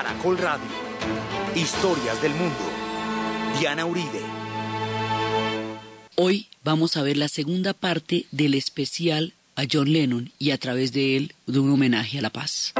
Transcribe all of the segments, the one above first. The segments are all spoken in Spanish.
Caracol Radio. Historias del mundo. Diana Uribe. Hoy vamos a ver la segunda parte del especial a John Lennon y a través de él de un homenaje a la paz.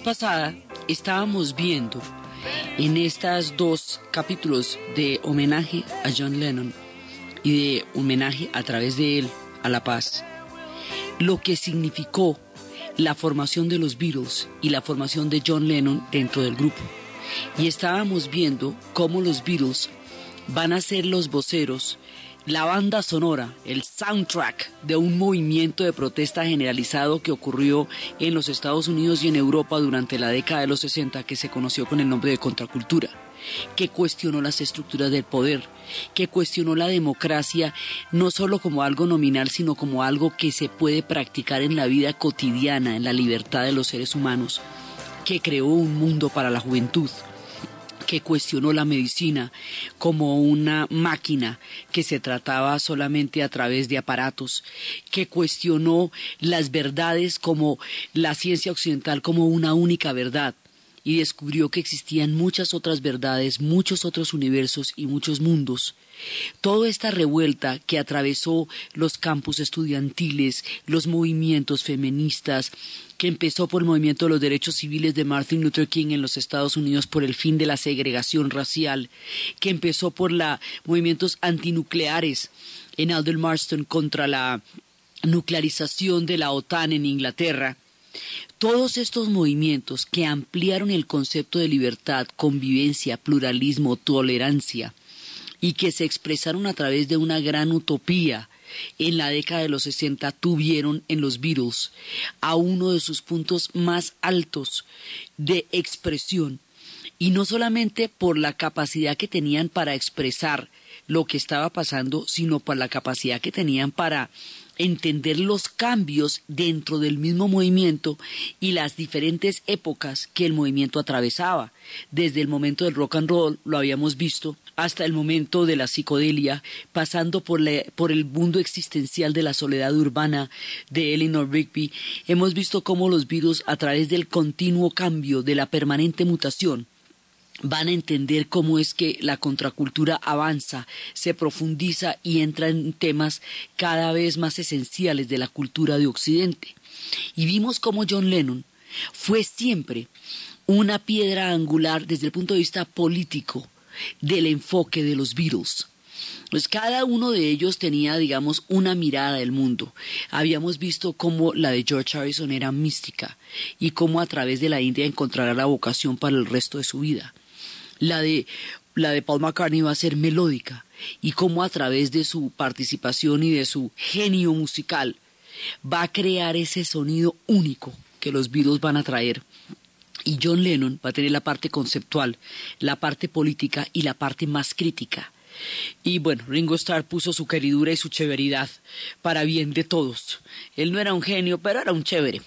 Pasada estábamos viendo en estos dos capítulos de homenaje a John Lennon y de homenaje a través de él a la paz, lo que significó la formación de los Beatles y la formación de John Lennon dentro del grupo. Y estábamos viendo cómo los Beatles van a ser los voceros, la banda sonora, el soundtrack de un movimiento de protesta generalizado que ocurrió en los Estados Unidos y en Europa durante la década de los 60 que se conoció con el nombre de contracultura que cuestionó las estructuras del poder, que cuestionó la democracia no solo como algo nominal, sino como algo que se puede practicar en la vida cotidiana, en la libertad de los seres humanos, que creó un mundo para la juventud, que cuestionó la medicina como una máquina que se trataba solamente a través de aparatos, que cuestionó las verdades como la ciencia occidental como una única verdad y descubrió que existían muchas otras verdades, muchos otros universos y muchos mundos. Toda esta revuelta que atravesó los campus estudiantiles, los movimientos feministas, que empezó por el movimiento de los derechos civiles de Martin Luther King en los Estados Unidos por el fin de la segregación racial, que empezó por los movimientos antinucleares en Alder Marston contra la nuclearización de la OTAN en Inglaterra, todos estos movimientos que ampliaron el concepto de libertad, convivencia, pluralismo, tolerancia, y que se expresaron a través de una gran utopía. En la década de los 60 tuvieron en los Beatles a uno de sus puntos más altos de expresión. Y no solamente por la capacidad que tenían para expresar lo que estaba pasando, sino por la capacidad que tenían para entender los cambios dentro del mismo movimiento y las diferentes épocas que el movimiento atravesaba. Desde el momento del rock and roll, lo habíamos visto, hasta el momento de la psicodelia, pasando por, por el mundo existencial de la soledad urbana de Eleanor Rigby, hemos visto cómo los virus, a través del continuo cambio, de la permanente mutación, van a entender cómo es que la contracultura avanza, se profundiza y entra en temas cada vez más esenciales de la cultura de Occidente. Y vimos cómo John Lennon fue siempre una piedra angular desde el punto de vista político del enfoque de los Beatles. Pues cada uno de ellos tenía, digamos, una mirada del mundo. Habíamos visto cómo la de George Harrison era mística y cómo a través de la India encontrará la vocación para el resto de su vida. La de, la de Paul McCartney va a ser melódica y cómo a través de su participación y de su genio musical va a crear ese sonido único que los Beatles van a traer. Y John Lennon va a tener la parte conceptual, la parte política y la parte más crítica. Y bueno, Ringo Starr puso su queridura y su chéveridad para bien de todos. Él no era un genio, pero era un chévere.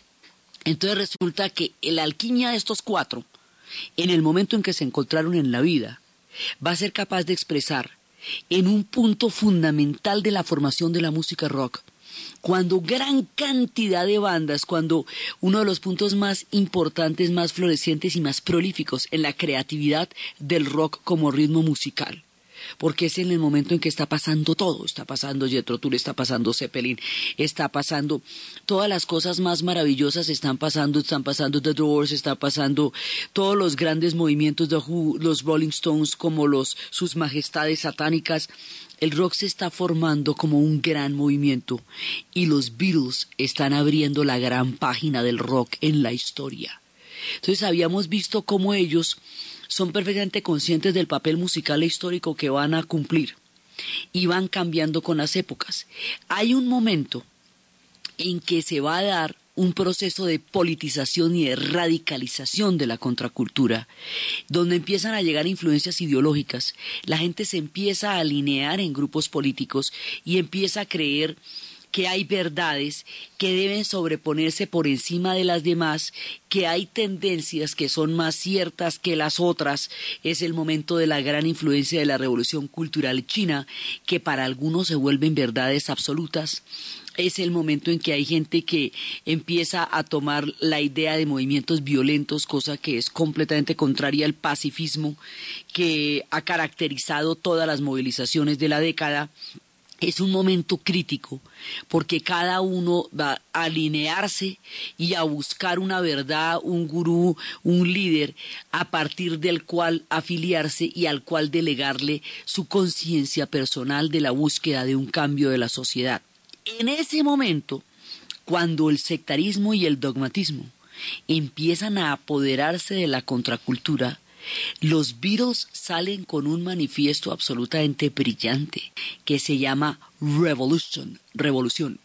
Entonces resulta que la alquimia de estos cuatro, en el momento en que se encontraron en la vida, va a ser capaz de expresar en un punto fundamental de la formación de la música rock. Cuando gran cantidad de bandas, cuando uno de los puntos más importantes, más florecientes y más prolíficos en la creatividad del rock como ritmo musical porque es en el momento en que está pasando todo, está pasando Jethro Tull, está pasando Zeppelin, está pasando todas las cosas más maravillosas están pasando, están pasando The Doors, está pasando todos los grandes movimientos de los Rolling Stones como los sus majestades satánicas, el rock se está formando como un gran movimiento y los Beatles están abriendo la gran página del rock en la historia. Entonces habíamos visto cómo ellos son perfectamente conscientes del papel musical e histórico que van a cumplir y van cambiando con las épocas. Hay un momento en que se va a dar un proceso de politización y de radicalización de la contracultura, donde empiezan a llegar influencias ideológicas, la gente se empieza a alinear en grupos políticos y empieza a creer que hay verdades que deben sobreponerse por encima de las demás, que hay tendencias que son más ciertas que las otras. Es el momento de la gran influencia de la revolución cultural china, que para algunos se vuelven verdades absolutas es el momento en que hay gente que empieza a tomar la idea de movimientos violentos, cosa que es completamente contraria al pacifismo que ha caracterizado todas las movilizaciones de la década es un momento crítico porque cada uno va a alinearse y a buscar una verdad, un gurú, un líder a partir del cual afiliarse y al cual delegarle su conciencia personal de la búsqueda de un cambio de la sociedad. En ese momento, cuando el sectarismo y el dogmatismo empiezan a apoderarse de la contracultura, los Beatles salen con un manifiesto absolutamente brillante que se llama Revolution, revolución.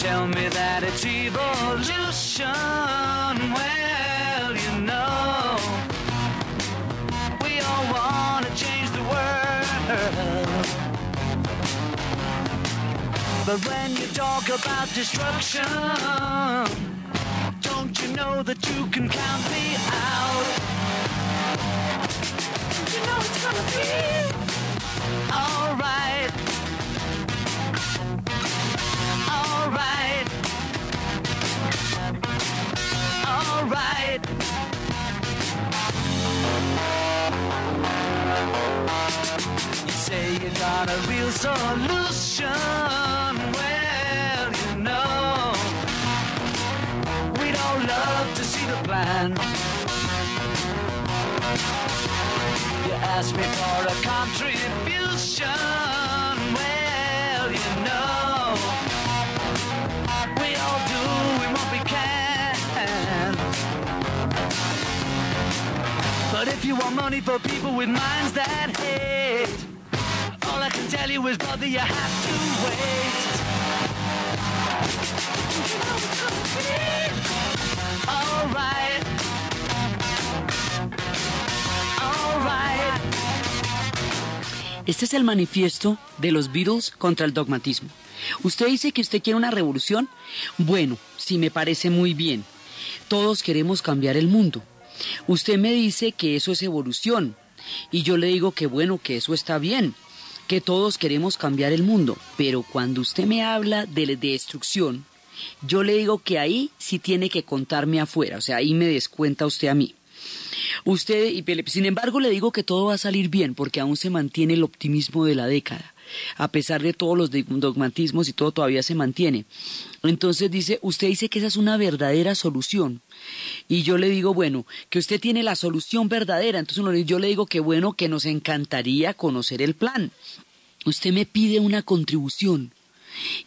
tell me that it's evolution. But when you talk about destruction, don't you know that you can count me out? You know it's gonna be alright. alright. Alright. You say you got a real solution. To plan. You ask me for a contribution. Well, you know. We all do what we can. But if you want money for people with minds that hate, all I can tell you is, brother, you have to wait. Este es el manifiesto de los Beatles contra el dogmatismo. Usted dice que usted quiere una revolución. Bueno, sí me parece muy bien. Todos queremos cambiar el mundo. Usted me dice que eso es evolución y yo le digo que bueno, que eso está bien, que todos queremos cambiar el mundo, pero cuando usted me habla de destrucción, yo le digo que ahí sí tiene que contarme afuera, o sea, ahí me descuenta usted a mí. Usted, sin embargo, le digo que todo va a salir bien porque aún se mantiene el optimismo de la década a pesar de todos los dogmatismos y todo todavía se mantiene. Entonces dice, usted dice que esa es una verdadera solución. Y yo le digo, bueno, que usted tiene la solución verdadera. Entonces yo le digo que bueno, que nos encantaría conocer el plan. Usted me pide una contribución.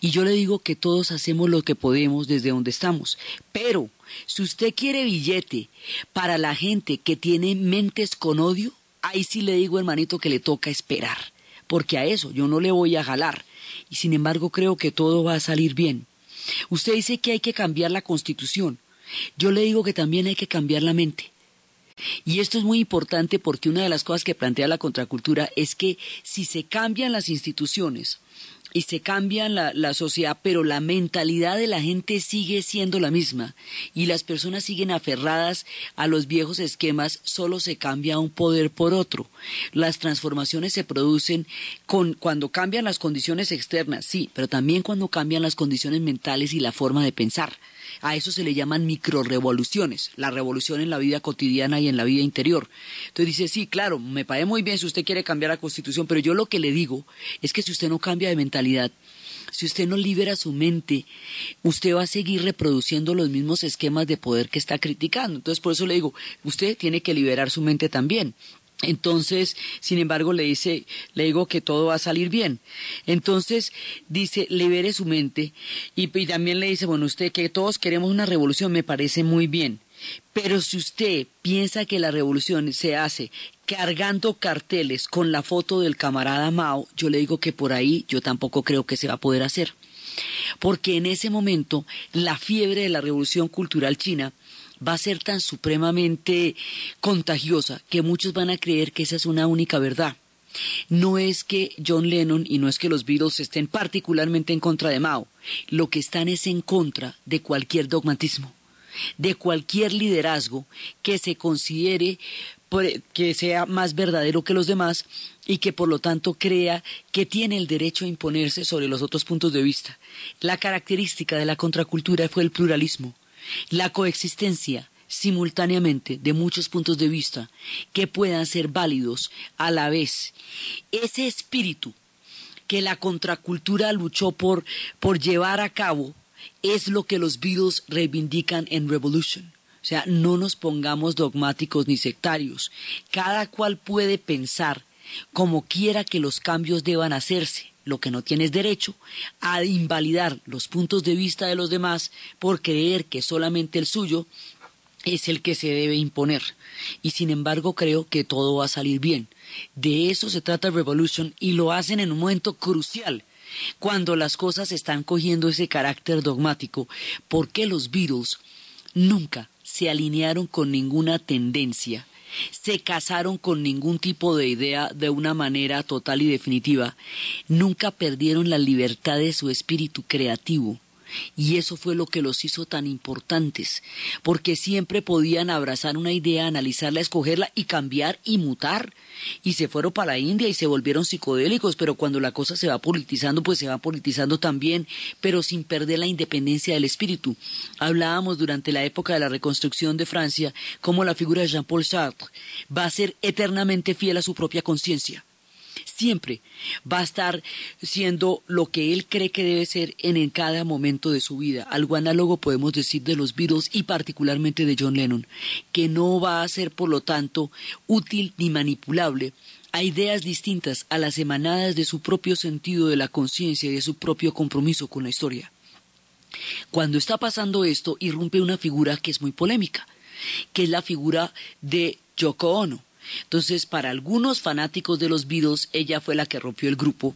Y yo le digo que todos hacemos lo que podemos desde donde estamos. Pero, si usted quiere billete para la gente que tiene mentes con odio, ahí sí le digo, hermanito, que le toca esperar porque a eso yo no le voy a jalar. Y sin embargo creo que todo va a salir bien. Usted dice que hay que cambiar la constitución. Yo le digo que también hay que cambiar la mente. Y esto es muy importante porque una de las cosas que plantea la contracultura es que si se cambian las instituciones, y se cambia la, la, sociedad, pero la mentalidad de la gente sigue siendo la misma y las personas siguen aferradas a los viejos esquemas, solo se cambia un poder por otro. Las transformaciones se producen con, cuando cambian las condiciones externas, sí, pero también cuando cambian las condiciones mentales y la forma de pensar. A eso se le llaman microrevoluciones, la revolución en la vida cotidiana y en la vida interior. Entonces dice, sí, claro, me parece muy bien si usted quiere cambiar la constitución, pero yo lo que le digo es que si usted no cambia de mentalidad, si usted no libera su mente, usted va a seguir reproduciendo los mismos esquemas de poder que está criticando. Entonces, por eso le digo, usted tiene que liberar su mente también. Entonces, sin embargo, le dice, le digo que todo va a salir bien. Entonces, dice, libere su mente y, y, también le dice, bueno, usted que todos queremos una revolución, me parece muy bien. Pero si usted piensa que la revolución se hace cargando carteles con la foto del camarada Mao, yo le digo que por ahí yo tampoco creo que se va a poder hacer. Porque en ese momento la fiebre de la revolución cultural china va a ser tan supremamente contagiosa que muchos van a creer que esa es una única verdad. No es que John Lennon y no es que los Beatles estén particularmente en contra de Mao, lo que están es en contra de cualquier dogmatismo, de cualquier liderazgo que se considere que sea más verdadero que los demás y que por lo tanto crea que tiene el derecho a imponerse sobre los otros puntos de vista. La característica de la contracultura fue el pluralismo la coexistencia simultáneamente de muchos puntos de vista que puedan ser válidos a la vez. Ese espíritu que la contracultura luchó por, por llevar a cabo es lo que los Beatles reivindican en Revolution. O sea, no nos pongamos dogmáticos ni sectarios. Cada cual puede pensar como quiera que los cambios deban hacerse lo que no tienes derecho a invalidar los puntos de vista de los demás por creer que solamente el suyo es el que se debe imponer. Y sin embargo creo que todo va a salir bien. De eso se trata Revolution y lo hacen en un momento crucial, cuando las cosas están cogiendo ese carácter dogmático, porque los Beatles nunca se alinearon con ninguna tendencia se casaron con ningún tipo de idea de una manera total y definitiva, nunca perdieron la libertad de su espíritu creativo. Y eso fue lo que los hizo tan importantes, porque siempre podían abrazar una idea, analizarla, escogerla y cambiar y mutar. Y se fueron para la India y se volvieron psicodélicos, pero cuando la cosa se va politizando, pues se va politizando también, pero sin perder la independencia del espíritu. Hablábamos durante la época de la reconstrucción de Francia cómo la figura de Jean-Paul Sartre va a ser eternamente fiel a su propia conciencia siempre va a estar siendo lo que él cree que debe ser en, cada momento de su vida. Algo análogo podemos decir de los Beatles y particularmente de John Lennon, que no va a ser por lo tanto útil ni manipulable a ideas distintas a las emanadas de su propio sentido de la conciencia y de su propio compromiso con la historia. Cuando está pasando esto, irrumpe una figura que es muy polémica, que es la figura de Yoko Ono. Entonces, para algunos fanáticos de los Beatles, ella fue la que rompió el grupo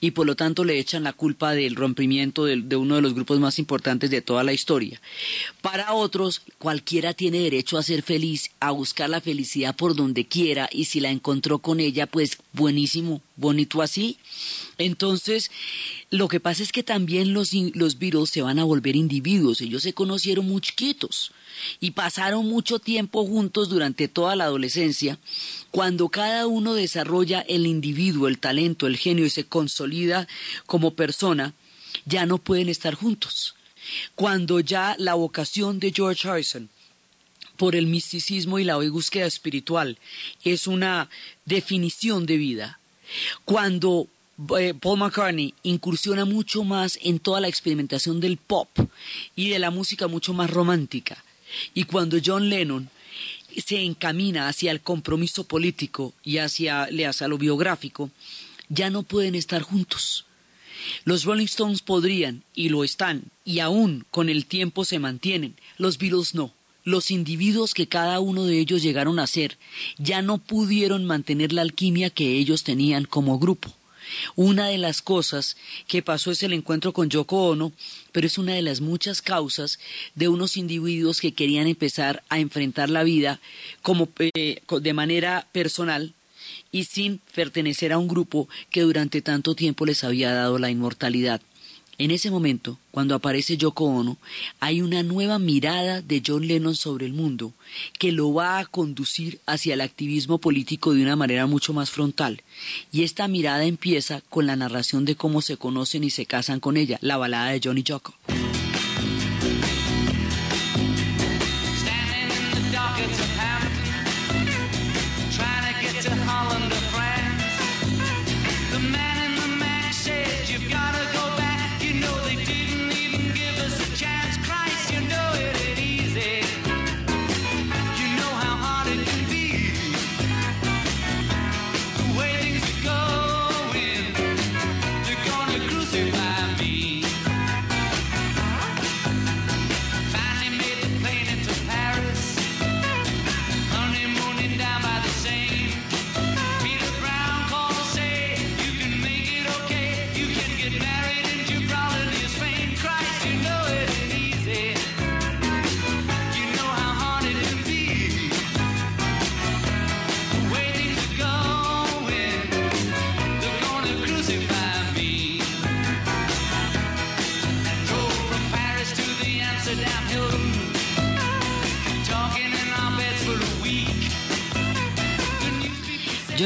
y por lo tanto le echan la culpa del rompimiento de, de, uno de los grupos más importantes de toda la historia. Para otros, cualquiera tiene derecho a ser feliz, a buscar la felicidad por donde quiera y si la encontró con ella, pues buenísimo, bonito así. Entonces, lo que pasa es que también los, los se van a volver individuos. Ellos se conocieron muy chiquitos y pasaron mucho tiempo juntos durante toda la adolescencia. Cuando cada uno desarrolla el individuo, el talento, el genio y se consolida como persona, ya no pueden estar juntos. Cuando ya la vocación de George Harrison por el misticismo y la búsqueda espiritual es una definición de vida. Cuando eh, Paul McCartney incursiona mucho más en toda la experimentación del pop y de la música mucho más romántica. Y cuando John Lennon se encamina hacia el compromiso político y hacia, hacia lo biográfico, ya no pueden estar juntos. Los Rolling Stones podrían, y lo están, y aún con el tiempo se mantienen, los Beatles no. Los individuos que cada uno de ellos llegaron a ser ya no pudieron mantener la alquimia que ellos tenían como grupo. Una de las cosas que pasó es el encuentro con Yoko Ono, pero es una de las muchas causas de unos individuos que querían empezar a enfrentar la vida como, eh, de manera personal y sin pertenecer a un grupo que durante tanto tiempo les había dado la inmortalidad. En ese momento, cuando aparece Yoko Ono, hay una nueva mirada de John Lennon sobre el mundo que lo va a conducir hacia el activismo político de una manera mucho más frontal. Y esta mirada empieza con la narración de cómo se conocen y se casan con ella, la balada de Johnny Yoko.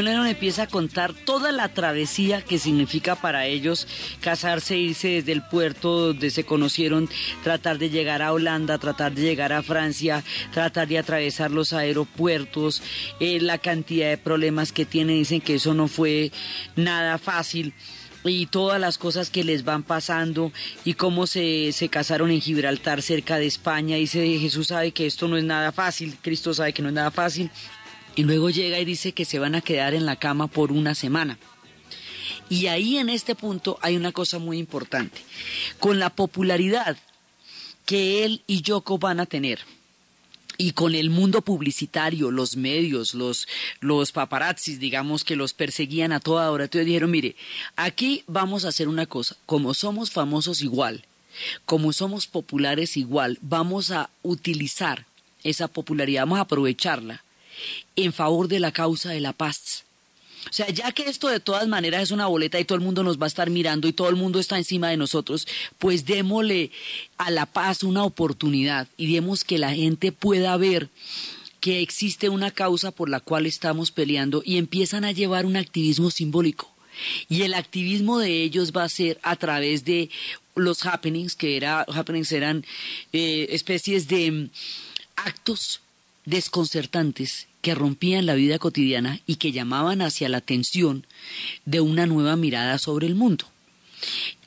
Lennon empieza a contar toda la travesía que significa para ellos casarse, irse desde el puerto donde se conocieron, tratar de llegar a Holanda, tratar de llegar a Francia, tratar de atravesar los aeropuertos, eh, la cantidad de problemas que tienen, dicen que eso no fue nada fácil y todas las cosas que les van pasando y cómo se, se casaron en Gibraltar cerca de España. Dice Jesús sabe que esto no es nada fácil, Cristo sabe que no es nada fácil y luego llega y dice que se van a quedar en la cama por una semana. Y ahí en este punto hay una cosa muy importante. Con la popularidad que él y Yoko van a tener, y con el mundo publicitario, los medios, los, los paparazzis, digamos, que los perseguían a toda hora, entonces dijeron, mire, aquí vamos a hacer una cosa, como somos famosos igual, como somos populares igual, vamos a utilizar esa popularidad, vamos a aprovecharla en favor de la causa de la paz. O sea, ya que esto de todas maneras es una boleta y todo el mundo nos va a estar mirando y todo el mundo está encima de nosotros, pues démosle a la paz una oportunidad y demos que la gente pueda ver que existe una causa por la cual estamos peleando y empiezan a llevar un activismo simbólico. Y el activismo de ellos va a ser a través de los happenings, que era, happenings eran eh, especies de mm, actos desconcertantes que rompían la vida cotidiana y que llamaban hacia la atención de una nueva mirada sobre el mundo.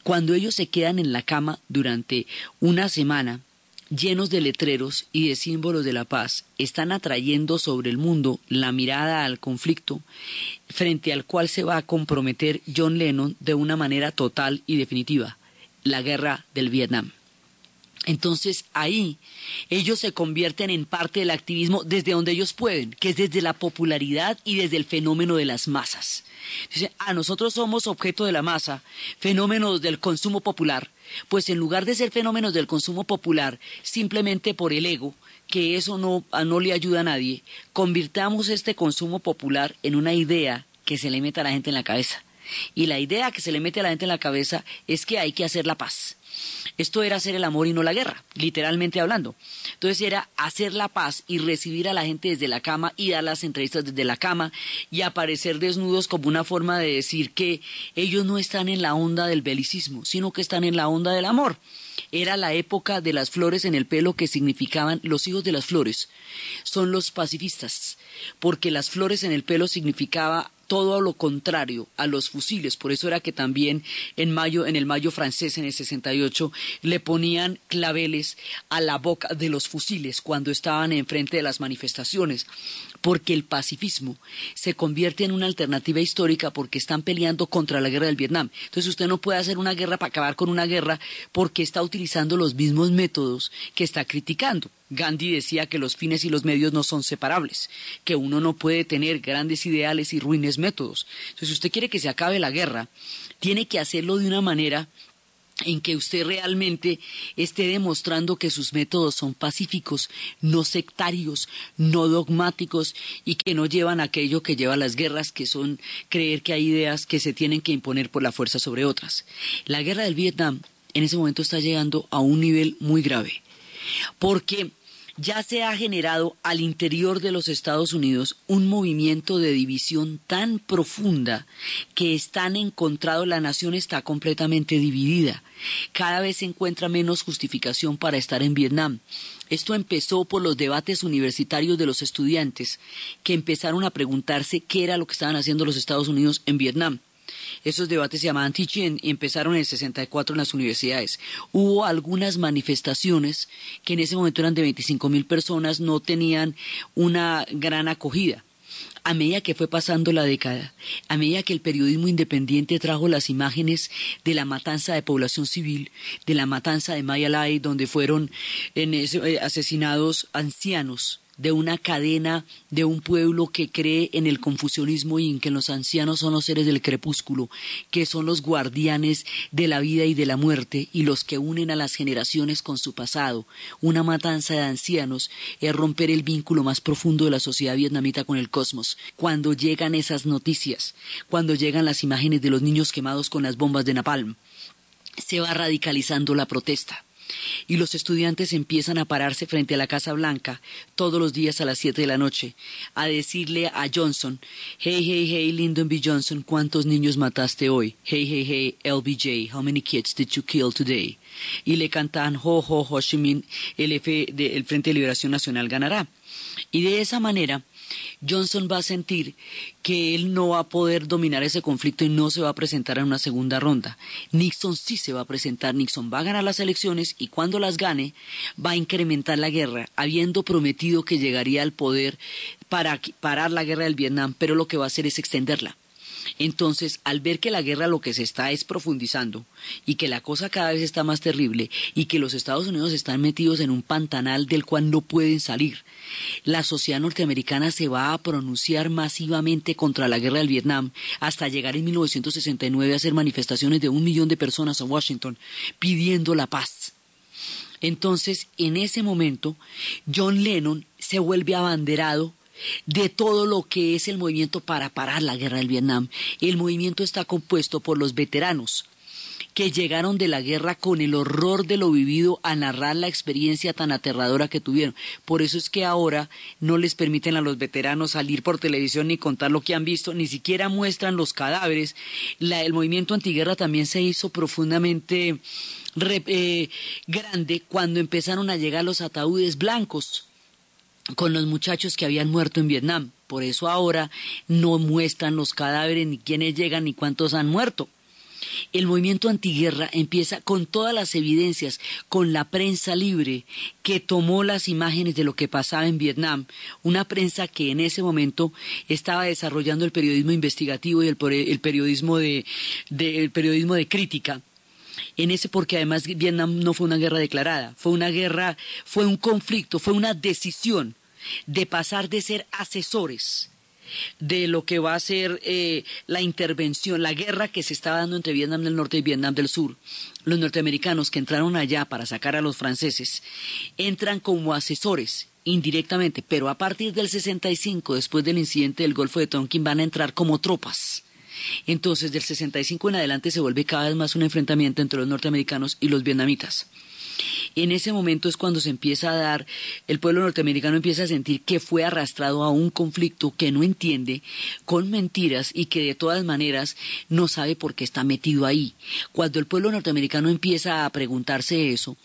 Cuando ellos se quedan en la cama durante una semana, llenos de letreros y de símbolos de la paz, están atrayendo sobre el mundo la mirada al conflicto frente al cual se va a comprometer John Lennon de una manera total y definitiva, la guerra del Vietnam. Entonces ahí ellos se convierten en parte del activismo desde donde ellos pueden, que es desde la popularidad y desde el fenómeno de las masas. Ah, nosotros somos objeto de la masa, fenómenos del consumo popular, pues en lugar de ser fenómenos del consumo popular, simplemente por el ego, que eso no, no le ayuda a nadie, convirtamos este consumo popular en una idea que se le meta a la gente en la cabeza. Y la idea que se le mete a la gente en la cabeza es que hay que hacer la paz esto era hacer el amor y no la guerra, literalmente hablando. Entonces era hacer la paz y recibir a la gente desde la cama y dar las entrevistas desde la cama y aparecer desnudos como una forma de decir que ellos no están en la onda del belicismo, sino que están en la onda del amor. Era la época de las flores en el pelo que significaban los hijos de las flores. Son los pacifistas, porque las flores en el pelo significaba todo lo contrario a los fusiles. Por eso era que también en mayo, en el mayo francés, en el 68, le ponían claveles a la boca de los fusiles cuando estaban enfrente de las manifestaciones. Porque el pacifismo se convierte en una alternativa histórica porque están peleando contra la guerra del Vietnam. Entonces usted no puede hacer una guerra para acabar con una guerra porque está utilizando los mismos métodos que está criticando. Gandhi decía que los fines y los medios no son separables, que uno no puede tener grandes ideales y ruines métodos. Entonces, si usted quiere que se acabe la guerra, tiene que hacerlo de una manera en que usted realmente esté demostrando que sus métodos son pacíficos, no sectarios, no dogmáticos y que no llevan aquello que lleva a las guerras, que son creer que hay ideas que se tienen que imponer por la fuerza sobre otras. La guerra del Vietnam en ese momento está llegando a un nivel muy grave, porque ya se ha generado al interior de los Estados Unidos un movimiento de división tan profunda que están encontrado, la nación está completamente dividida. Cada vez se encuentra menos justificación para estar en Vietnam. Esto empezó por los debates universitarios de los estudiantes, que empezaron a preguntarse qué era lo que estaban haciendo los Estados Unidos en Vietnam. Esos debates se llamaban teaching y empezaron en el 64 en las universidades. Hubo algunas manifestaciones que en ese momento eran de 25 mil personas, no tenían una gran acogida a medida que fue pasando la década, a medida que el periodismo independiente trajo las imágenes de la matanza de población civil, de la matanza de Mayalay, donde fueron eh, asesinados ancianos, de una cadena de un pueblo que cree en el confusionismo y en que los ancianos son los seres del crepúsculo, que son los guardianes de la vida y de la muerte y los que unen a las generaciones con su pasado. Una matanza de ancianos es romper el vínculo más profundo de la sociedad vietnamita con el cosmos. Cuando llegan esas noticias, cuando llegan las imágenes de los niños quemados con las bombas de napalm, se va radicalizando la protesta y los estudiantes empiezan a pararse frente a la Casa Blanca todos los días a las siete de la noche a decirle a Johnson, hey, hey, hey, Lyndon B. Johnson, ¿cuántos niños mataste hoy? Hey, hey, hey, LBJ, how many kids did you kill today? Y le cantan, ho, ho, Ho Chi Minh, el, F de, el Frente de Liberación Nacional ganará. Y de esa manera, Johnson va a sentir que él no va a poder dominar ese conflicto y no se va a presentar en una segunda ronda. Nixon sí se va a presentar, Nixon va a ganar las elecciones y cuando las gane va a incrementar la guerra, habiendo prometido que llegaría al poder para parar la guerra del Vietnam, pero lo que va a hacer es extenderla. Entonces, al ver que la guerra lo que se está es profundizando y que la cosa cada vez está más terrible y que los Estados Unidos están metidos en un pantanal del cual no pueden salir, la sociedad norteamericana se va a pronunciar masivamente contra la guerra del Vietnam hasta llegar en 1969 a hacer manifestaciones de un millón de personas en Washington pidiendo la paz. Entonces, en ese momento, John Lennon se vuelve abanderado de todo lo que es el movimiento para parar la guerra del Vietnam. El movimiento está compuesto por los veteranos que llegaron de la guerra con el horror de lo vivido a narrar la experiencia tan aterradora que tuvieron. Por eso es que ahora no les permiten a los veteranos salir por televisión ni contar lo que han visto, ni siquiera muestran los cadáveres. el movimiento antiguerra también se hizo profundamente eh, grande cuando empezaron a llegar los ataúdes blancos con los muchachos que habían muerto en Vietnam. Por eso ahora no muestran los cadáveres, ni quiénes llegan, ni cuántos han muerto. El movimiento antiguerra empieza con todas las evidencias, con la prensa libre que tomó las imágenes de lo que pasaba en Vietnam, una prensa que en ese momento estaba desarrollando el periodismo investigativo y el, periodismo de, el periodismo de crítica en ese porque además Vietnam no fue una guerra declarada, fue una guerra, fue un conflicto, fue una decisión de pasar de ser asesores de lo que va a ser eh, la intervención, la guerra que se estaba dando entre Vietnam del Norte y Vietnam del Sur. Los norteamericanos que entraron allá para sacar a los franceses entran como asesores indirectamente, pero a partir del 65, después del incidente del Golfo de Tonkin, van a entrar como tropas. Entonces, del 65 en adelante se vuelve cada vez más un enfrentamiento entre los norteamericanos y los vietnamitas. En ese momento es cuando se empieza a dar, el pueblo norteamericano empieza a sentir que fue arrastrado a un conflicto que no entiende, con mentiras y que de todas maneras no sabe por qué está metido ahí. Cuando el pueblo norteamericano empieza a preguntarse eso,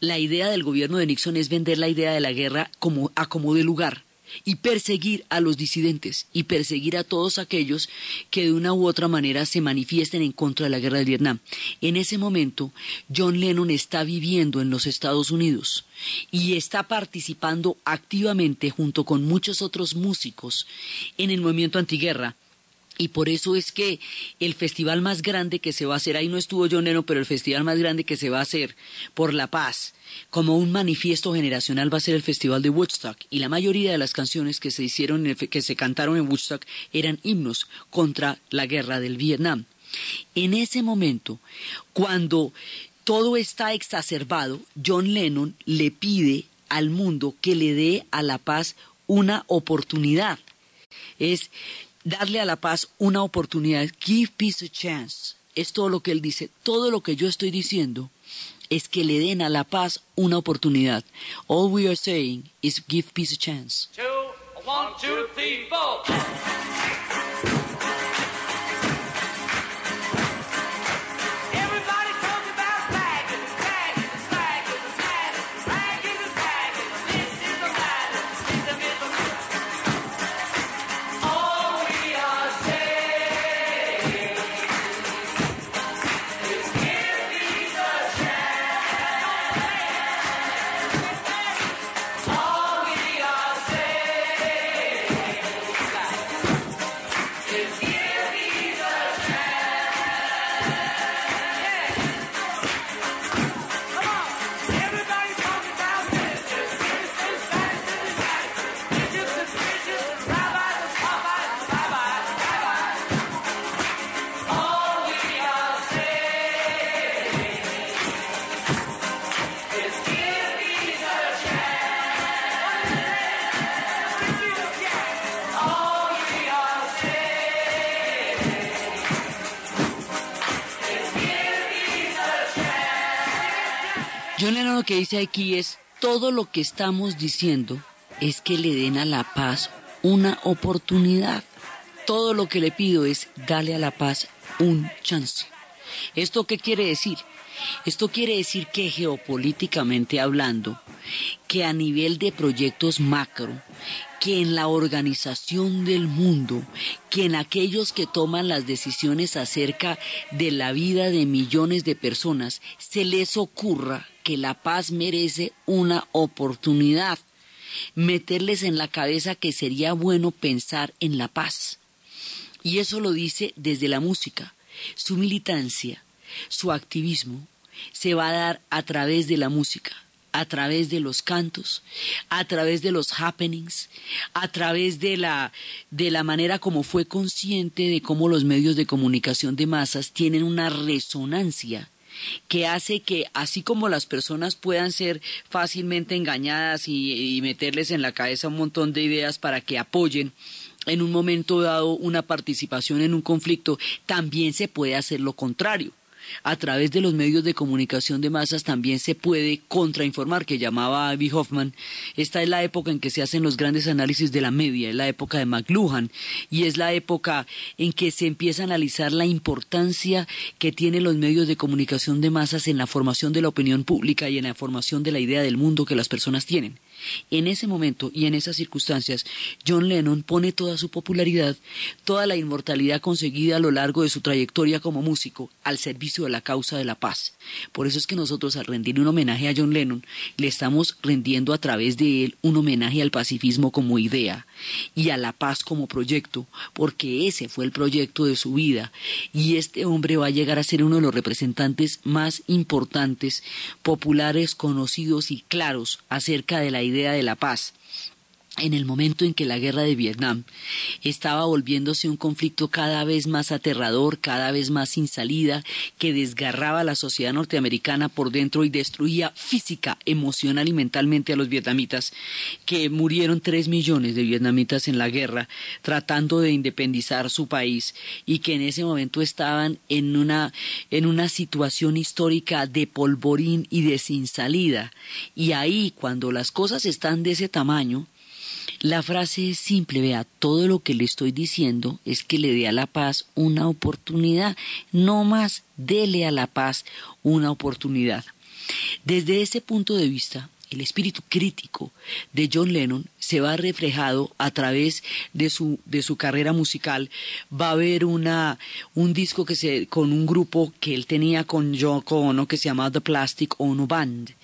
la idea del gobierno de Nixon es vender la idea de la guerra como a como de lugar y perseguir a los disidentes y perseguir a todos aquellos que de una u otra manera se manifiesten en contra de la guerra de Vietnam. En ese momento, John Lennon está viviendo en los Estados Unidos y está participando activamente junto con muchos otros músicos en el movimiento antiguerra y por eso es que el festival más grande que se va a hacer, ahí no estuvo John Lennon, pero el festival más grande que se va a hacer por la paz, como un manifiesto generacional, va a ser el festival de Woodstock. Y la mayoría de las canciones que se hicieron, que se cantaron en Woodstock, eran himnos contra la guerra del Vietnam. En ese momento, cuando todo está exacerbado, John Lennon le pide al mundo que le dé a la paz una oportunidad. Es darle a la paz una oportunidad. Give peace a chance. Es todo lo que él dice. Todo lo que yo estoy diciendo es que le den a la paz una oportunidad. All we are saying is give peace a chance. Two, one, two, three, aquí es, todo lo que estamos diciendo es que le den a la paz una oportunidad. Todo lo que le pido es darle a la paz un chance. ¿Esto qué quiere decir? Esto quiere decir que geopolíticamente hablando, que a nivel de proyectos macro, que en la organización del mundo, que en aquellos que toman las decisiones acerca de la vida de millones de personas, se les ocurra que la paz merece una oportunidad, meterles en la cabeza que sería bueno pensar en la paz. Y eso lo dice desde la música. Su militancia, su activismo, se va a dar a través de la música, a través de los cantos, a través de los happenings, a través de la, de la manera como fue consciente de cómo los medios de comunicación de masas tienen una resonancia que hace que así como las personas puedan ser fácilmente engañadas y, meterles en la cabeza un montón de ideas para que apoyen en un momento dado una participación en un conflicto, también se puede hacer lo contrario. A través de los medios de comunicación de masas también se puede contrainformar, que llamaba Abby Hoffman. Esta es la época en que se hacen los grandes análisis de la media, es la época de McLuhan, y es la época en que se empieza a analizar la importancia que tienen los medios de comunicación de masas en la formación de la opinión pública y en la formación de la idea del mundo que las personas tienen. En ese momento y en esas circunstancias, John Lennon pone toda su popularidad, toda la inmortalidad conseguida a lo largo de su trayectoria como músico, al servicio de la causa de la paz. Por eso es que nosotros al rendir un homenaje a John Lennon, le estamos rendiendo a través de él un homenaje al pacifismo como idea y a la paz como proyecto, porque ese fue el proyecto de su vida y este hombre va a llegar a ser uno de los representantes más importantes, populares, conocidos y claros acerca de la idea de la paz en el momento en que la guerra de Vietnam estaba volviéndose un conflicto cada vez más aterrador, cada vez más sin salida, que desgarraba a la sociedad norteamericana por dentro y destruía física, emocional y mentalmente a los vietnamitas, que murieron tres millones de vietnamitas en la guerra tratando de independizar su país y que en ese momento estaban en una, en una situación histórica de polvorín y de sin salida. Y ahí, cuando las cosas están de ese tamaño, la frase es simple, vea, todo lo que le estoy diciendo es que le dé a la paz una oportunidad, no más, dele a la paz una oportunidad. Desde ese punto de vista, el espíritu crítico de John Lennon se va reflejado a través de su, de su carrera musical. Va a haber una, un disco que se, con un grupo que él tenía con Yoko Ono que se llama The Plastic Ono Band.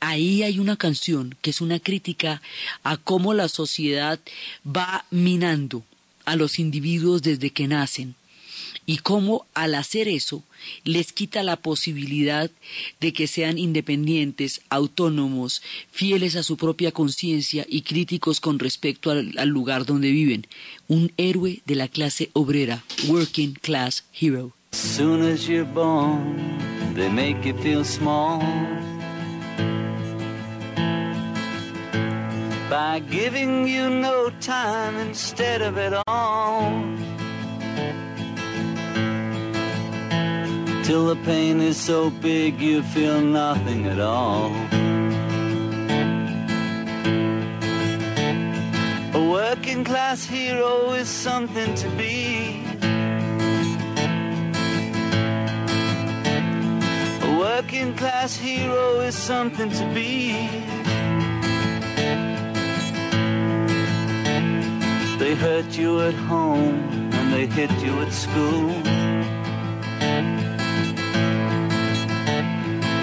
Ahí hay una canción que es una crítica a cómo la sociedad va minando a los individuos desde que nacen y cómo al hacer eso les quita la posibilidad de que sean independientes, autónomos, fieles a su propia conciencia y críticos con respecto al, lugar donde viven. Un héroe de la clase obrera, working class hero. Soon as you're born, they make you feel small. By giving you no time instead of it all. Till the pain is so big you feel nothing at all. A working class hero is something to be. A working class hero is something to be. They hurt you at home and they hit you at school.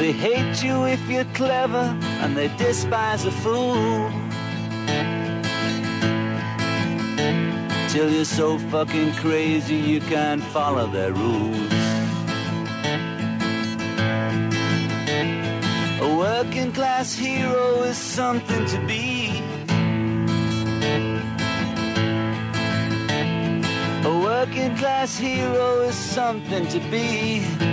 They hate you if you're clever and they despise a fool. Till you're so fucking crazy you can't follow their rules. A working class hero is something to be. A working class hero is something to be.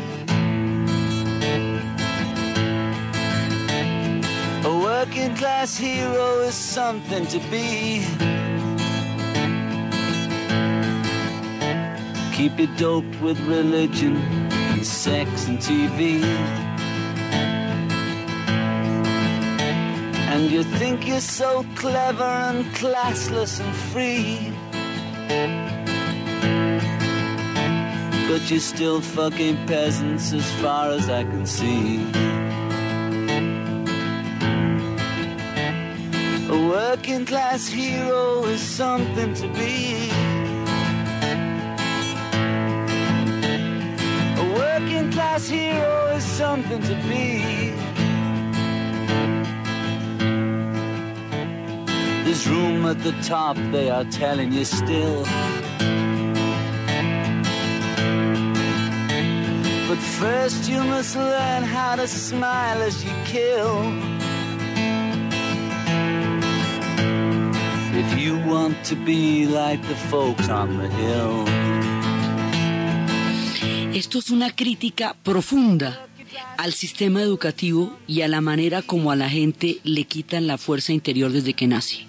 Working class hero is something to be. Keep you doped with religion and sex and TV. And you think you're so clever and classless and free. But you're still fucking peasants as far as I can see. Working class hero is something to be. A working class hero is something to be. There's room at the top, they are telling you still. But first you must learn how to smile as you kill. Hill. Esto es una crítica profunda al sistema educativo y a la manera como a la gente le quitan la fuerza interior desde que nace.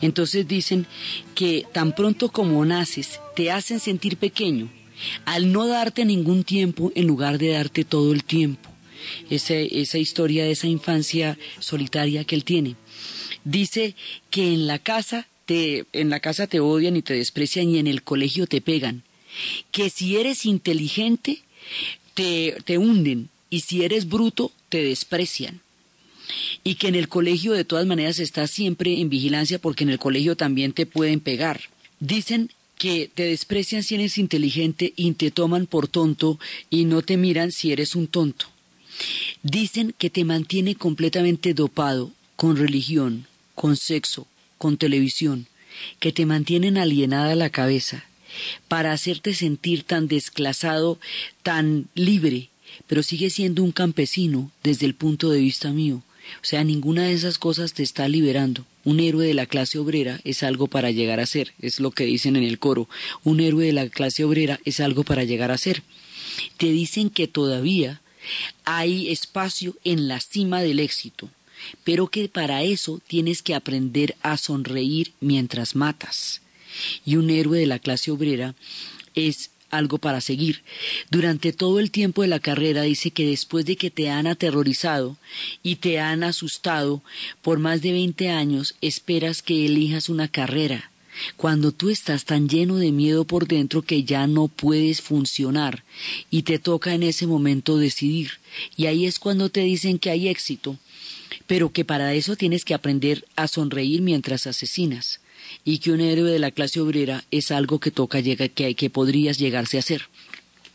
Entonces dicen que tan pronto como naces te hacen sentir pequeño al no darte ningún tiempo en lugar de darte todo el tiempo. Esa historia de esa infancia solitaria que él tiene. Dice que en la casa te, en la casa te odian y te desprecian y en el colegio te pegan. Que si eres inteligente te, te hunden y si eres bruto te desprecian y que en el colegio de todas maneras estás siempre en vigilancia porque en el colegio también te pueden pegar. Dicen que te desprecian si eres inteligente y te toman por tonto y no te miran si eres un tonto. Dicen que te mantiene completamente dopado con religión, con sexo, con televisión, que te mantienen alienada la cabeza para hacerte sentir tan desclasado, tan libre, pero sigue siendo un campesino desde el punto de vista mío, o sea, ninguna de esas cosas te está liberando. Un héroe de la clase obrera es algo para llegar a ser, es lo que dicen en el coro. Un héroe de la clase obrera es algo para llegar a ser. Te dicen que todavía hay espacio en la cima del éxito, pero que para eso tienes que aprender a sonreír mientras matas. Y un héroe de la clase obrera es algo para seguir. Durante todo el tiempo de la carrera dice que después de que te han aterrorizado y te han asustado por más de 20 años, esperas que elijas una carrera. Cuando tú estás tan lleno de miedo por dentro que ya no puedes funcionar y te toca en ese momento decidir. Y ahí es cuando te dicen que hay éxito, pero que para eso tienes que aprender a sonreír mientras asesinas y que un héroe de la clase obrera es algo que toca que, que podrías llegarse a ser.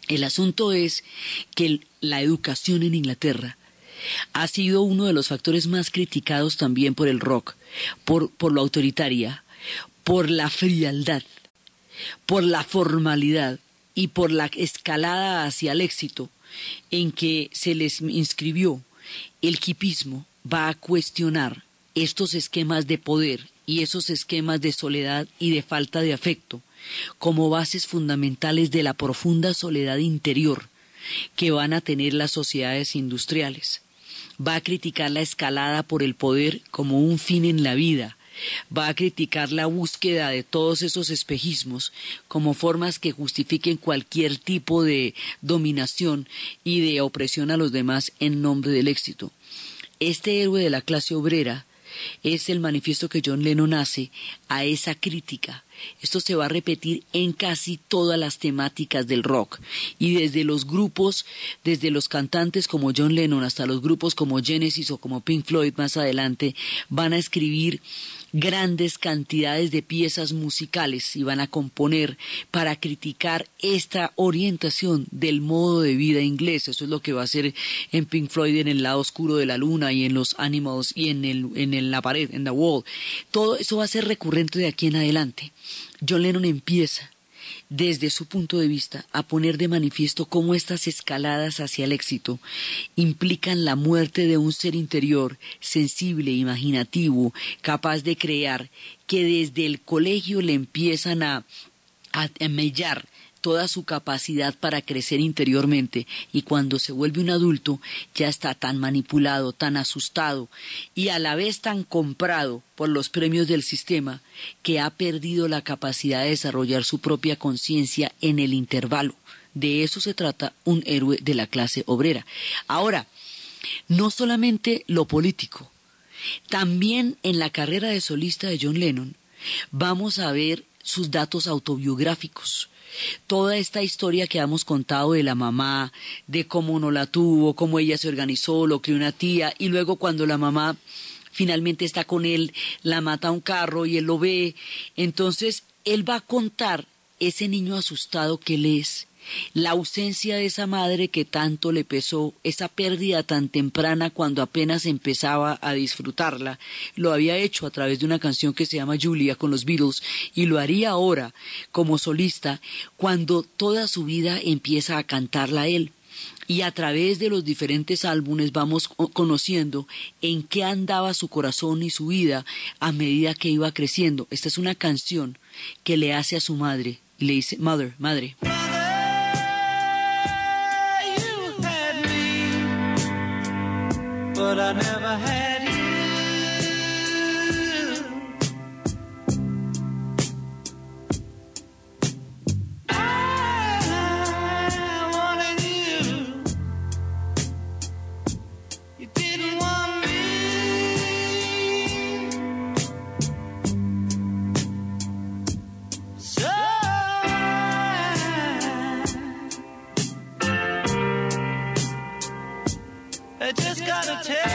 El asunto es que la educación en Inglaterra ha sido uno de los factores más criticados también por el rock, por, por lo autoritaria, por la frialdad, por la formalidad y por la escalada hacia el éxito en que se les inscribió. El hipismo va a cuestionar estos esquemas de poder y esos esquemas de soledad y de falta de afecto como bases fundamentales de la profunda soledad interior que van a tener las sociedades industriales. Va a criticar la escalada por el poder como un fin en la vida, va a criticar la búsqueda de todos esos espejismos como formas que justifiquen cualquier tipo de dominación y de opresión a los demás en nombre del éxito. Este héroe de la clase obrera es el manifiesto que John Lennon hace a esa crítica. Esto se va a repetir en casi todas las temáticas del rock y desde los grupos, desde los cantantes como John Lennon hasta los grupos como Genesis o como Pink Floyd más adelante, van a escribir grandes cantidades de piezas musicales y van a componer para criticar esta orientación del modo de vida inglés. Eso es lo que va a hacer en Pink Floyd en el lado oscuro de la luna y en los Animals y en, el, en la pared, en The Wall. Todo eso va a ser recurrente de aquí en adelante. John Lennon empieza desde su punto de vista, a poner de manifiesto cómo estas escaladas hacia el éxito implican la muerte de un ser interior, sensible, imaginativo, capaz de crear, que desde el colegio le empiezan a, a, mellar toda su capacidad para crecer interiormente y cuando se vuelve un adulto ya está tan manipulado, tan asustado y a la vez tan comprado por los premios del sistema que ha perdido la capacidad de desarrollar su propia conciencia en el intervalo. De eso se trata un héroe de la clase obrera. Ahora, no solamente lo político, también en la carrera de solista de John Lennon vamos a ver sus datos autobiográficos toda esta historia que hemos contado de la mamá, de cómo no la tuvo, cómo ella se organizó, lo que una tía, y luego cuando la mamá finalmente está con él, la mata a un carro y él lo ve, entonces él va a contar ese niño asustado que él es, la ausencia de esa madre que tanto le pesó, esa pérdida tan temprana cuando apenas empezaba a disfrutarla, lo había hecho a través de una canción que se llama Julia con los Beatles y lo haría ahora como solista cuando toda su vida empieza a cantarla él y a través de los diferentes álbumes vamos conociendo en qué andaba su corazón y su vida a medida que iba creciendo. Esta es una canción que le hace a su madre y le dice, Mother, madre. But I never had you. Madre,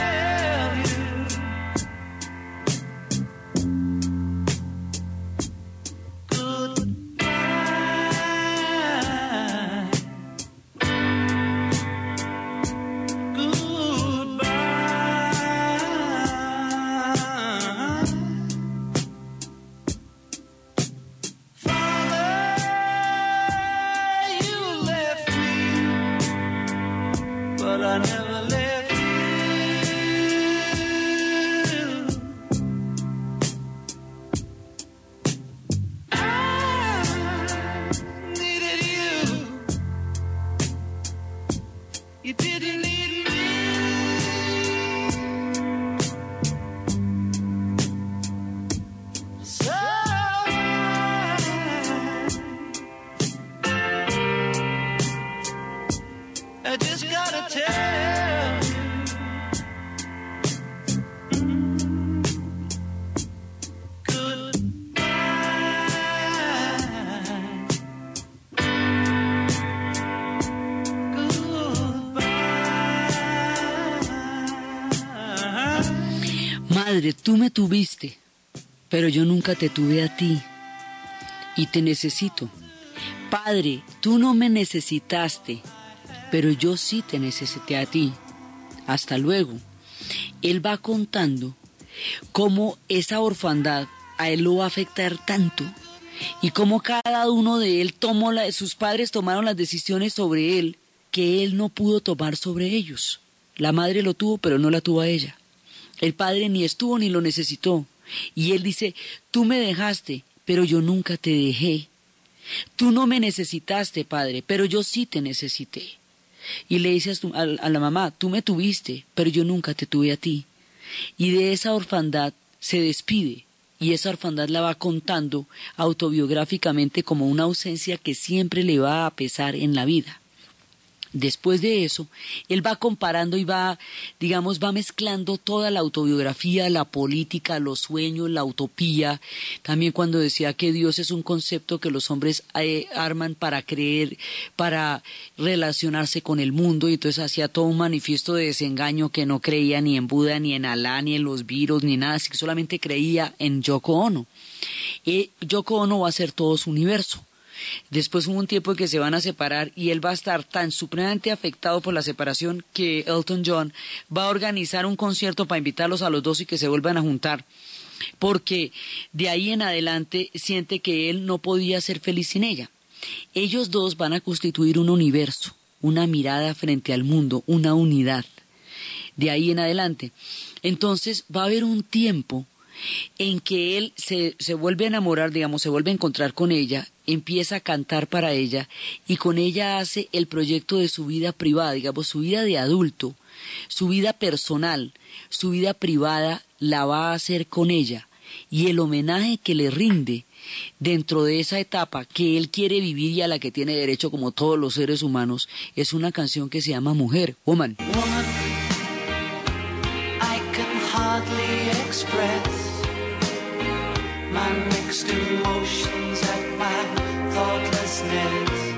pero yo nunca te tuve a ti y te necesito Padre, tú no me necesitaste, pero yo sí te necesité a ti. Hasta luego. Él va contando cómo esa orfandad a él lo va a afectar tanto y cómo cada uno de él tomó sus padres tomaron las decisiones sobre él que él no pudo tomar sobre ellos. La madre lo tuvo, pero no la tuvo a ella. El padre ni estuvo ni lo necesitó. Y él dice, tú me dejaste, pero yo nunca te dejé. Tú no me necesitaste, padre, pero yo sí te necesité. Y le dice a, la mamá, tú me tuviste, pero yo nunca te tuve a ti. Y de esa orfandad se despide, y esa orfandad la va contando autobiográficamente como una ausencia que siempre le va a pesar en la vida. Después de eso, él va comparando y va, digamos, va mezclando toda la autobiografía, la política, los sueños, la utopía. También cuando decía que Dios es un concepto que los hombres eh, arman para creer, para relacionarse con el mundo, y entonces hacía todo un manifiesto de desengaño que no creía ni en Buda, ni en Alá, ni en los virus, ni nada, que solamente creía en Yoko Ono. Y Yoko Ono va a ser todo su universo. Después hubo un tiempo en que se van a separar y él va a estar tan supremamente afectado por la separación que Elton John va a organizar un concierto para invitarlos a los dos y que se vuelvan a juntar. Porque de ahí en adelante siente que él no podía ser feliz sin ella. Ellos dos van a constituir un universo, una mirada frente al mundo, una unidad. De ahí en adelante. Entonces va a haber un tiempo en que él se, se, vuelve a enamorar, digamos, se vuelve a encontrar con ella, empieza a cantar para ella y con ella hace el proyecto de su vida privada, digamos, su vida de adulto, su vida personal, su vida privada la va a hacer con ella y el homenaje que le rinde dentro de esa etapa que él quiere vivir y a la que tiene derecho como todos los seres humanos es una canción que se llama Mujer, Woman. Woman my mixed emotions at my thoughtlessness.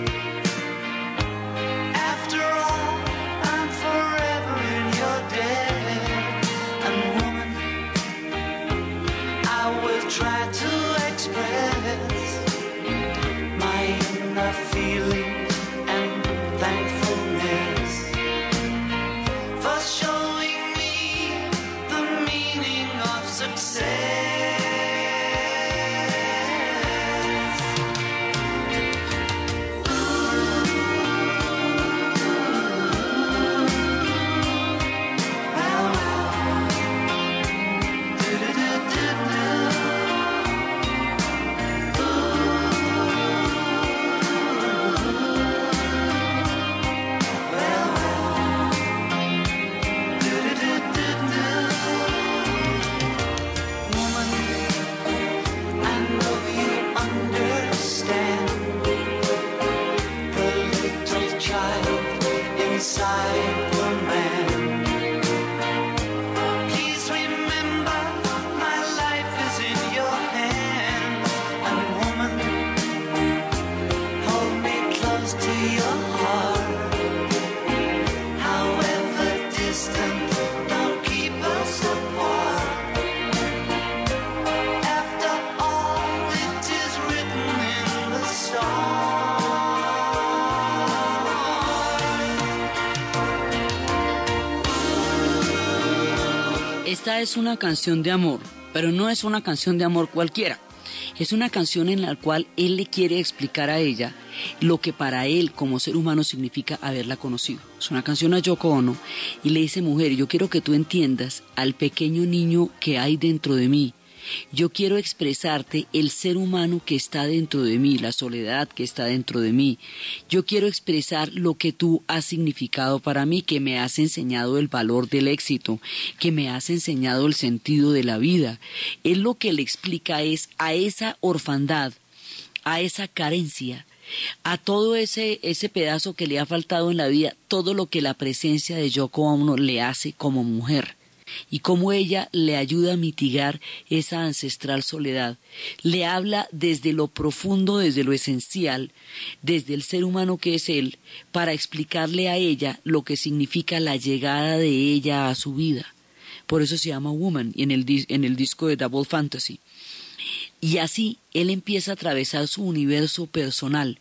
Esta es una canción de amor, pero no es una canción de amor cualquiera. Es una canción en la cual él le quiere explicar a ella lo que para él como ser humano significa haberla conocido. Es una canción a Yoko Ono y le dice, mujer, yo quiero que tú entiendas al pequeño niño que hay dentro de mí. Yo quiero expresarte el ser humano que está dentro de mí, la soledad que está dentro de mí. Yo quiero expresar lo que tú has significado para mí, que me has enseñado el valor del éxito, que me has enseñado el sentido de la vida. Él lo que le explica es a esa orfandad, a esa carencia, a todo ese, ese pedazo que le ha faltado en la vida, todo lo que la presencia de Yoko Ono le hace como mujer y cómo ella le ayuda a mitigar esa ancestral soledad. Le habla desde lo profundo, desde lo esencial, desde el ser humano que es él, para explicarle a ella lo que significa la llegada de ella a su vida. Por eso se llama Woman en el, en el disco de Double Fantasy. Y así él empieza a atravesar su universo personal,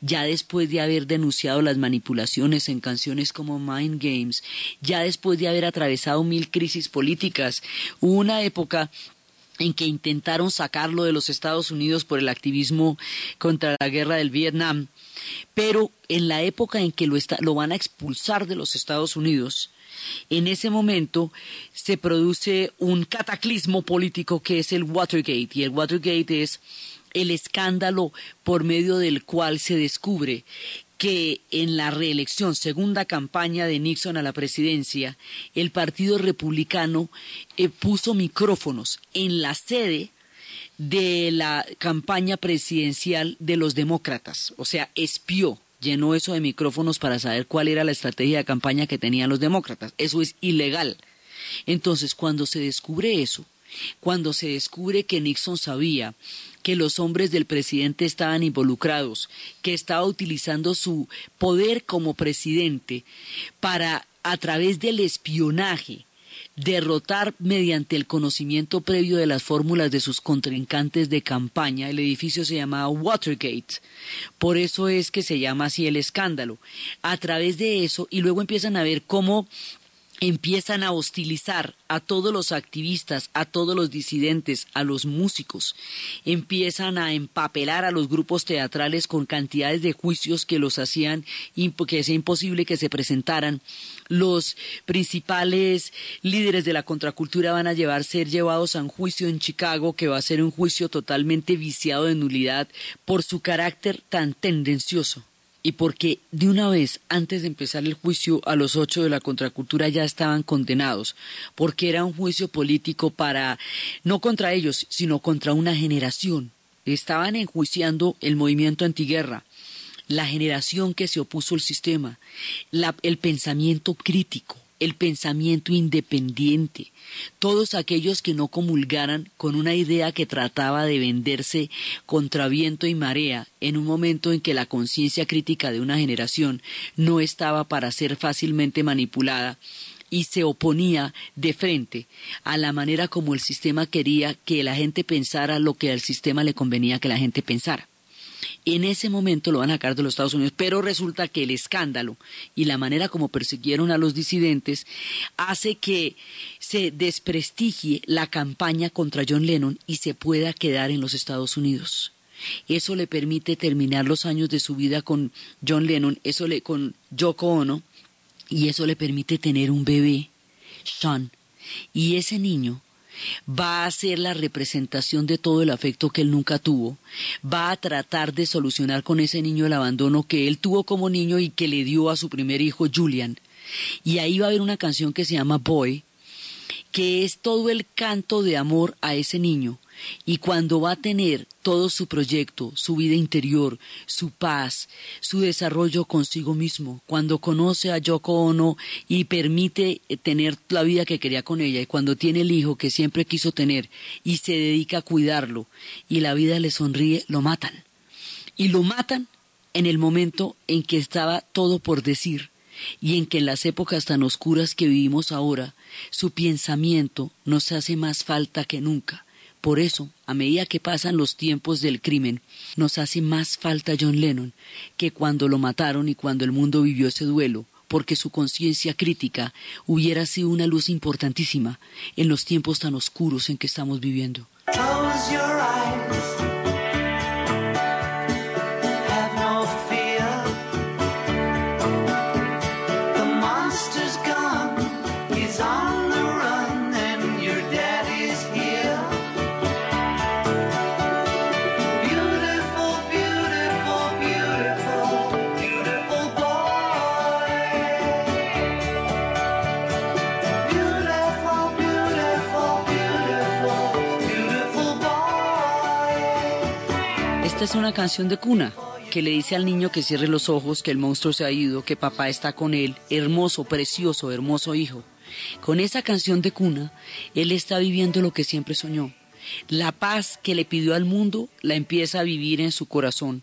ya después de haber denunciado las manipulaciones en canciones como Mind Games, ya después de haber atravesado mil crisis políticas. Una época en que intentaron sacarlo de los Estados Unidos por el activismo contra la guerra del Vietnam, pero en la época en que lo, lo van a expulsar de los Estados Unidos, en ese momento se produce un cataclismo político que es el Watergate, y el Watergate es el escándalo por medio del cual se descubre que en la reelección, segunda campaña de Nixon a la presidencia, el Partido Republicano eh, puso micrófonos en la sede de la campaña presidencial de los demócratas, o sea, espió llenó eso de micrófonos para saber cuál era la estrategia de campaña que tenían los demócratas. Eso es ilegal. Entonces, cuando se descubre eso, cuando se descubre que Nixon sabía que los hombres del presidente estaban involucrados, que estaba utilizando su poder como presidente para, a través del espionaje, derrotar mediante el conocimiento previo de las fórmulas de sus contrincantes de campaña. El edificio se llamaba Watergate. Por eso es que se llama así el escándalo. A través de eso, y luego empiezan a ver cómo empiezan a hostilizar a todos los activistas, a todos los disidentes, a los músicos, empiezan a empapelar a los grupos teatrales con cantidades de juicios que los hacían que imposible que se presentaran. Los principales líderes de la contracultura van a llevar ser llevados a un juicio en Chicago que va a ser un juicio totalmente viciado de nulidad por su carácter tan tendencioso y porque de una vez antes de empezar el juicio a los ocho de la contracultura ya estaban condenados, porque era un juicio político para, no contra ellos, sino contra una generación. Estaban enjuiciando el movimiento antiguerra, la generación que se opuso al sistema, el pensamiento crítico, el pensamiento independiente, todos aquellos que no comulgaran con una idea que trataba de venderse contra viento y marea en un momento en que la conciencia crítica de una generación no estaba para ser fácilmente manipulada y se oponía de frente a la manera como el sistema quería que la gente pensara lo que al sistema le convenía que la gente pensara. En ese momento lo van a sacar de los Estados Unidos, pero resulta que el escándalo y la manera como persiguieron a los disidentes hace que se desprestigie la campaña contra John Lennon y se pueda quedar en los Estados Unidos. Eso le permite terminar los años de su vida con John Lennon, eso le con Yoko Ono y eso le permite tener un bebé, Sean. Y ese niño va a ser la representación de todo el afecto que él nunca tuvo, va a tratar de solucionar con ese niño el abandono que él tuvo como niño y que le dio a su primer hijo Julian. Y ahí va a haber una canción que se llama Boy, que es todo el canto de amor a ese niño, y cuando va a tener todo su proyecto, su vida interior, su paz, su desarrollo consigo mismo, cuando conoce a Yoko Ono y permite tener la vida que quería con ella, y cuando tiene el hijo que siempre quiso tener y se dedica a cuidarlo, y la vida le sonríe, lo matan. Y lo matan en el momento en que estaba todo por decir y en que en las épocas tan oscuras que vivimos ahora, su pensamiento nos hace más falta que nunca por eso, a medida que pasan los tiempos del crimen, nos hace más falta John Lennon que cuando lo mataron y cuando el mundo vivió ese duelo, porque su conciencia crítica hubiera sido una luz importantísima en los tiempos tan oscuros en que estamos viviendo. Una canción de cuna que le dice al niño que cierre los ojos, que el monstruo se ha ido, que papá está con él, hermoso, precioso, hermoso hijo. Con esa canción de cuna, él está viviendo lo que siempre soñó. La paz que le pidió al mundo la empieza a vivir en su corazón.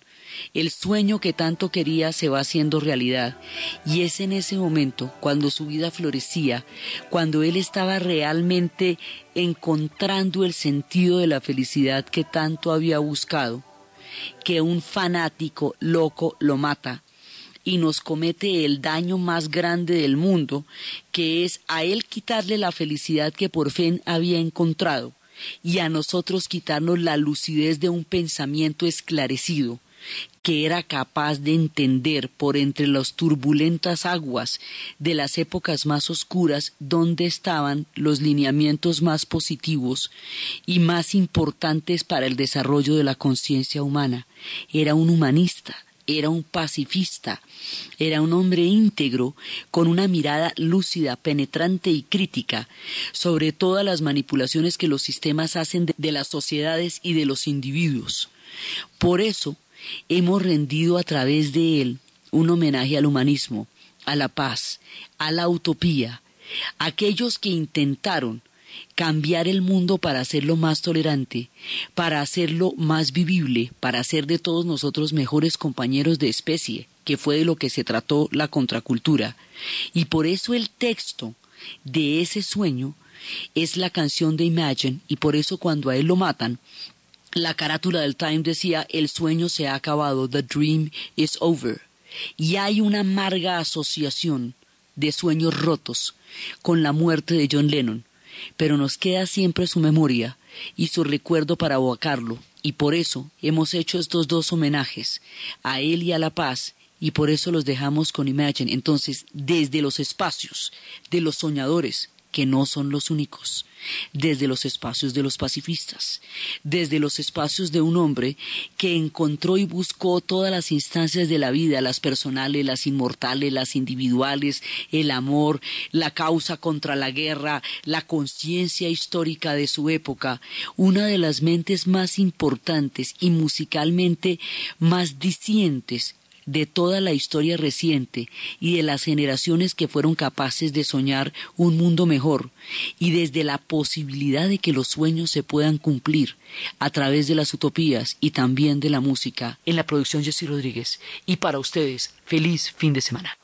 el sueño que tanto quería se va haciendo realidad. Y es en ese momento, cuando su vida florecía, cuando él estaba realmente encontrando el sentido de la felicidad que tanto había buscado, que un fanático loco lo mata y nos comete el daño más grande del mundo, que es a él quitarle la felicidad que por fin había encontrado y a nosotros quitarnos la lucidez de un pensamiento esclarecido que era capaz de entender por entre las turbulentas aguas de las épocas más oscuras dónde estaban los lineamientos más positivos y más importantes para el desarrollo de la conciencia humana. Era un humanista, era un pacifista, era un hombre íntegro con una mirada lúcida, penetrante y crítica sobre todas las manipulaciones que los sistemas hacen de, las sociedades y de los individuos. Por eso hemos rendido a través de él un homenaje al humanismo, a la paz, a la utopía, aquellos que intentaron cambiar el mundo para hacerlo más tolerante, para hacerlo más vivible, para hacer de todos nosotros mejores compañeros de especie, que fue de lo que se trató la contracultura. Y por eso el texto de ese sueño es la canción de Imagine, y por eso cuando a él lo matan, la carátula del Time decía, el sueño se ha acabado, the dream is over. Y hay una amarga asociación de sueños rotos con la muerte de John Lennon pero nos queda siempre su memoria y su recuerdo para abocarlo, y por eso hemos hecho estos dos homenajes, a él y a la paz, y por eso los dejamos con Imagine. Entonces, desde los espacios de los soñadores, que no son los únicos, desde los espacios de los pacifistas, desde los espacios de un hombre que encontró y buscó todas las instancias de la vida, las personales, las inmortales, las individuales, el amor, la causa contra la guerra, la conciencia histórica de su época, una de las mentes más importantes y musicalmente más dicientes de toda la historia reciente y de las generaciones que fueron capaces de soñar un mundo mejor y desde la posibilidad de que los sueños se puedan cumplir a través de las utopías y también de la música. En la producción Jessy Rodríguez. Y para ustedes, feliz fin de semana.